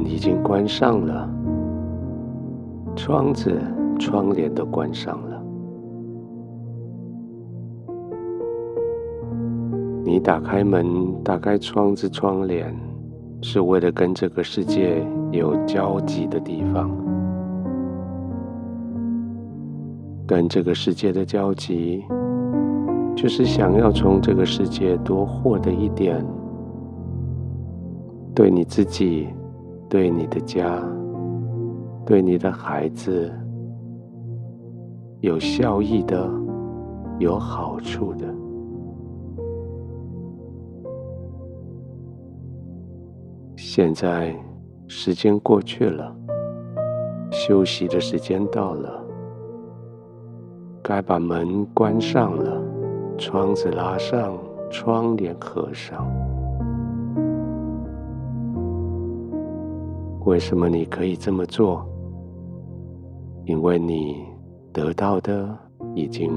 门已经关上了，窗子、窗帘都关上了。你打开门、打开窗子、窗帘，是为了跟这个世界有交集的地方。跟这个世界的交集，就是想要从这个世界多获得一点，对你自己、对你的家、对你的孩子有效益的、有好处的。现在时间过去了，休息的时间到了，该把门关上了，窗子拉上，窗帘合上。为什么你可以这么做？因为你得到的已经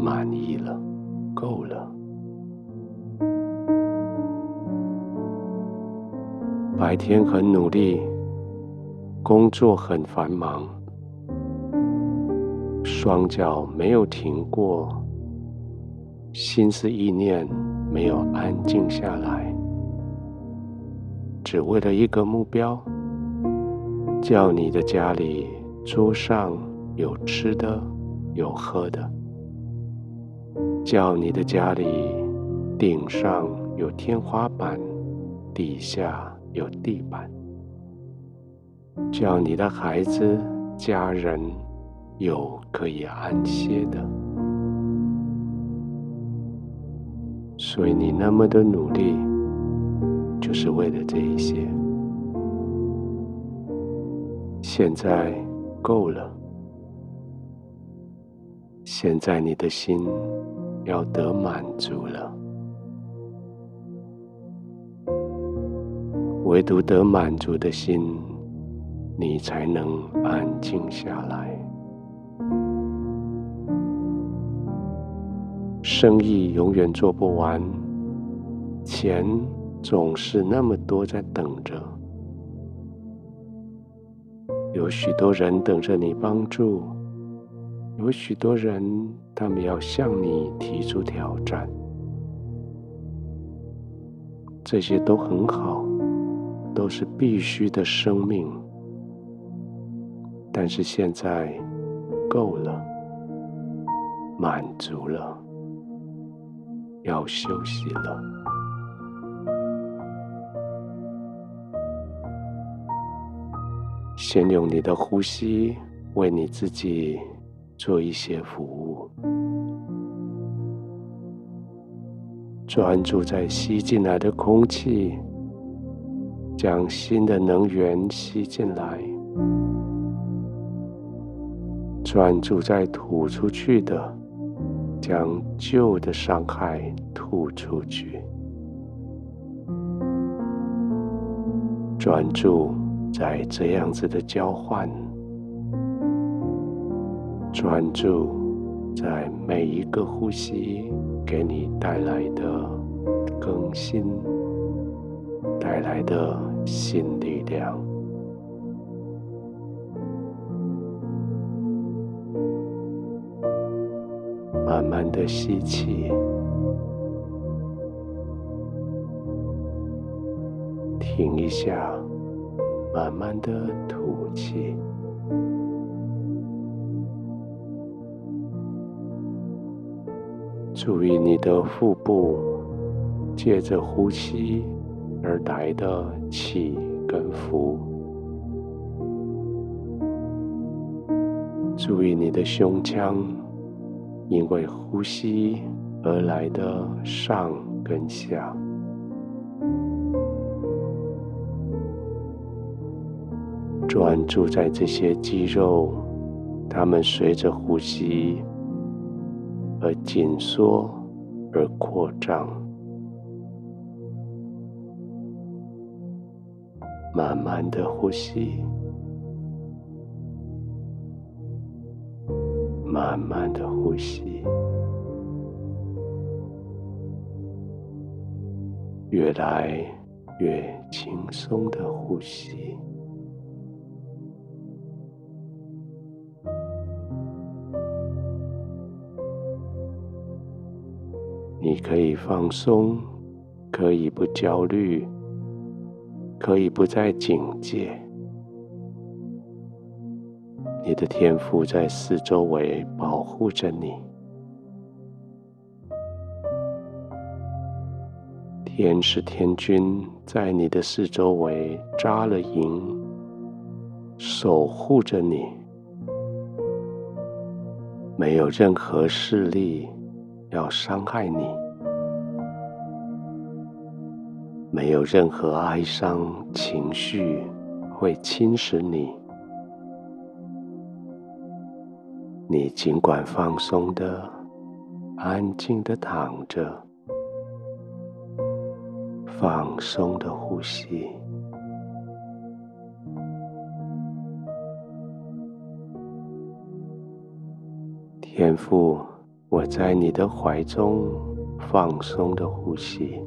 满意了，够了。白天很努力，工作很繁忙，双脚没有停过，心思意念没有安静下来，只为了一个目标，叫你的家里桌上有吃的有喝的，叫你的家里顶上有天花板，底下。有地板，叫你的孩子、家人有可以安歇的，所以你那么的努力，就是为了这一些。现在够了，现在你的心要得满足了。唯独得满足的心，你才能安静下来。生意永远做不完，钱总是那么多在等着。有许多人等着你帮助，有许多人他们要向你提出挑战，这些都很好。都是必须的生命，但是现在够了，满足了，要休息了。先用你的呼吸为你自己做一些服务，专注在吸进来的空气。将新的能源吸进来，专注在吐出去的，将旧的伤害吐出去。专注在这样子的交换，专注在每一个呼吸给你带来的更新。带来的新力量，慢慢的吸气，停一下，慢慢的吐气，注意你的腹部，借着呼吸。而来的起跟伏，注意你的胸腔，因为呼吸而来的上跟下，专注在这些肌肉，它们随着呼吸而紧缩而扩张。慢慢的呼吸，慢慢的呼吸，越来越轻松的呼吸。你可以放松，可以不焦虑，可以不再警戒。你的天父在四周围保护着你，天使天军在你的四周围扎了营，守护着你。没有任何势力要伤害你，没有任何哀伤情绪会侵蚀你。你尽管放松的、安静的躺着，放松的呼吸。天父，我在你的怀中放松的呼吸，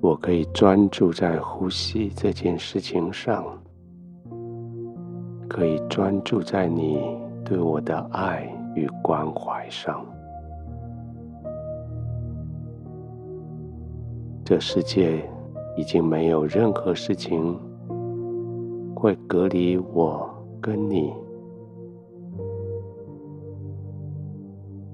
我可以专注在呼吸这件事情上，可以专注在你对我的爱与关怀上。这世界已经没有任何事情会隔离我。跟你，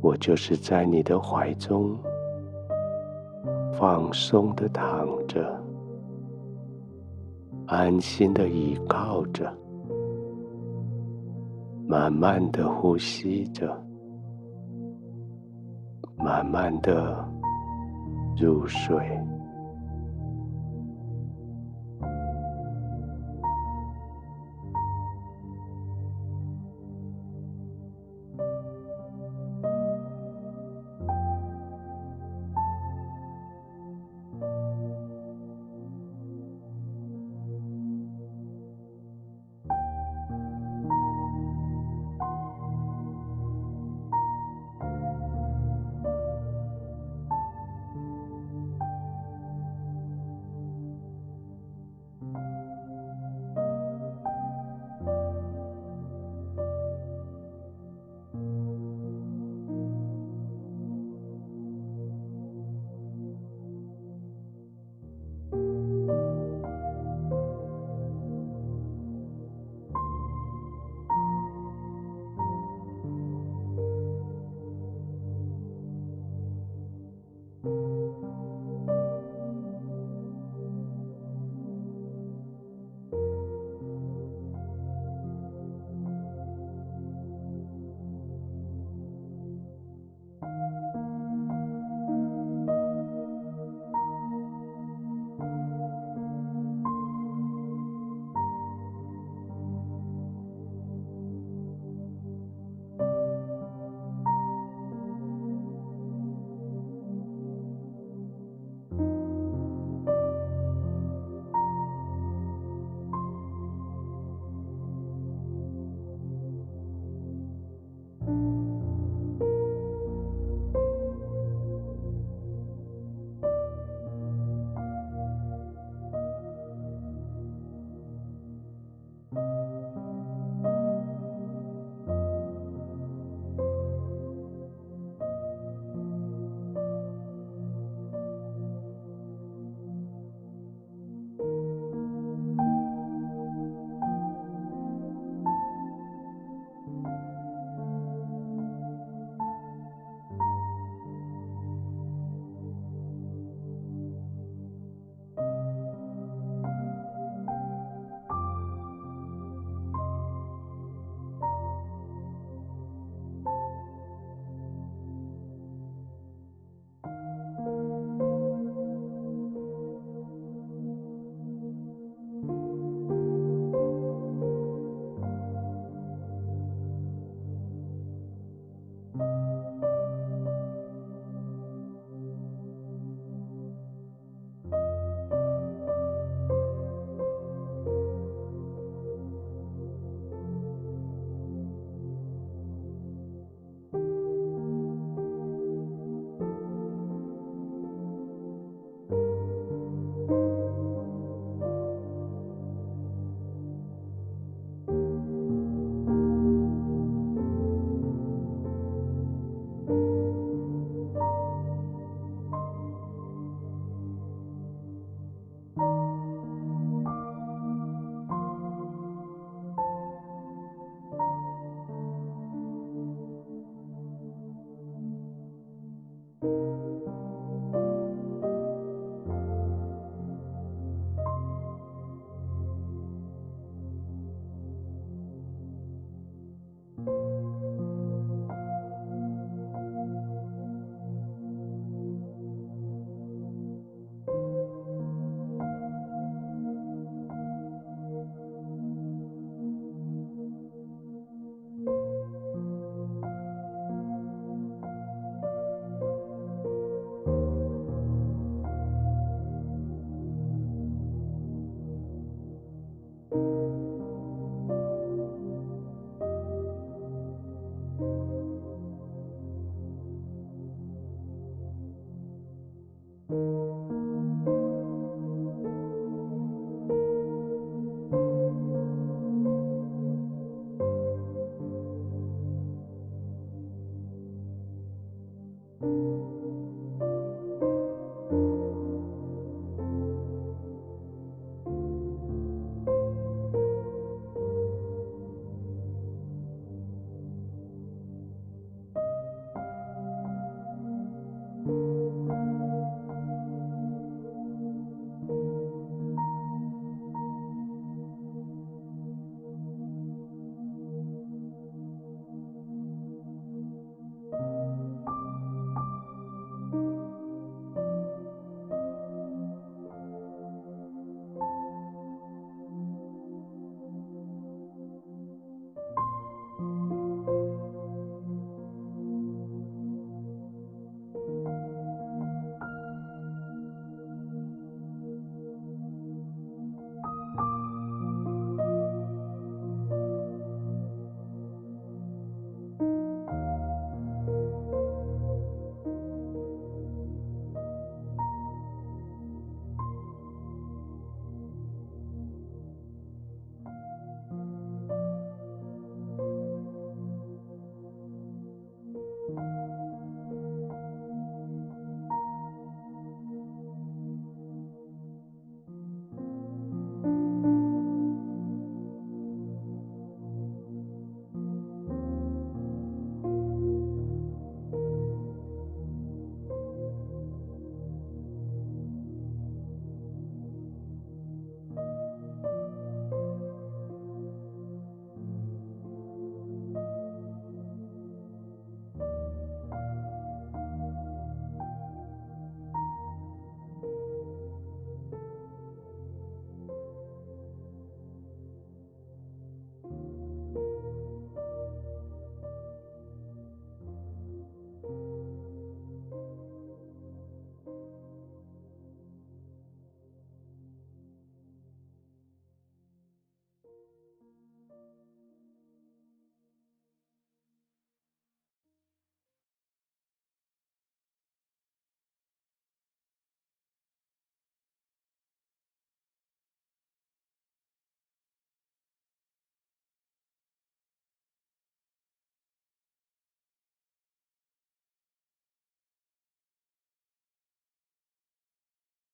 我就是在你的怀中放松的躺着，安心的倚靠着，慢慢的呼吸着，慢慢的入睡。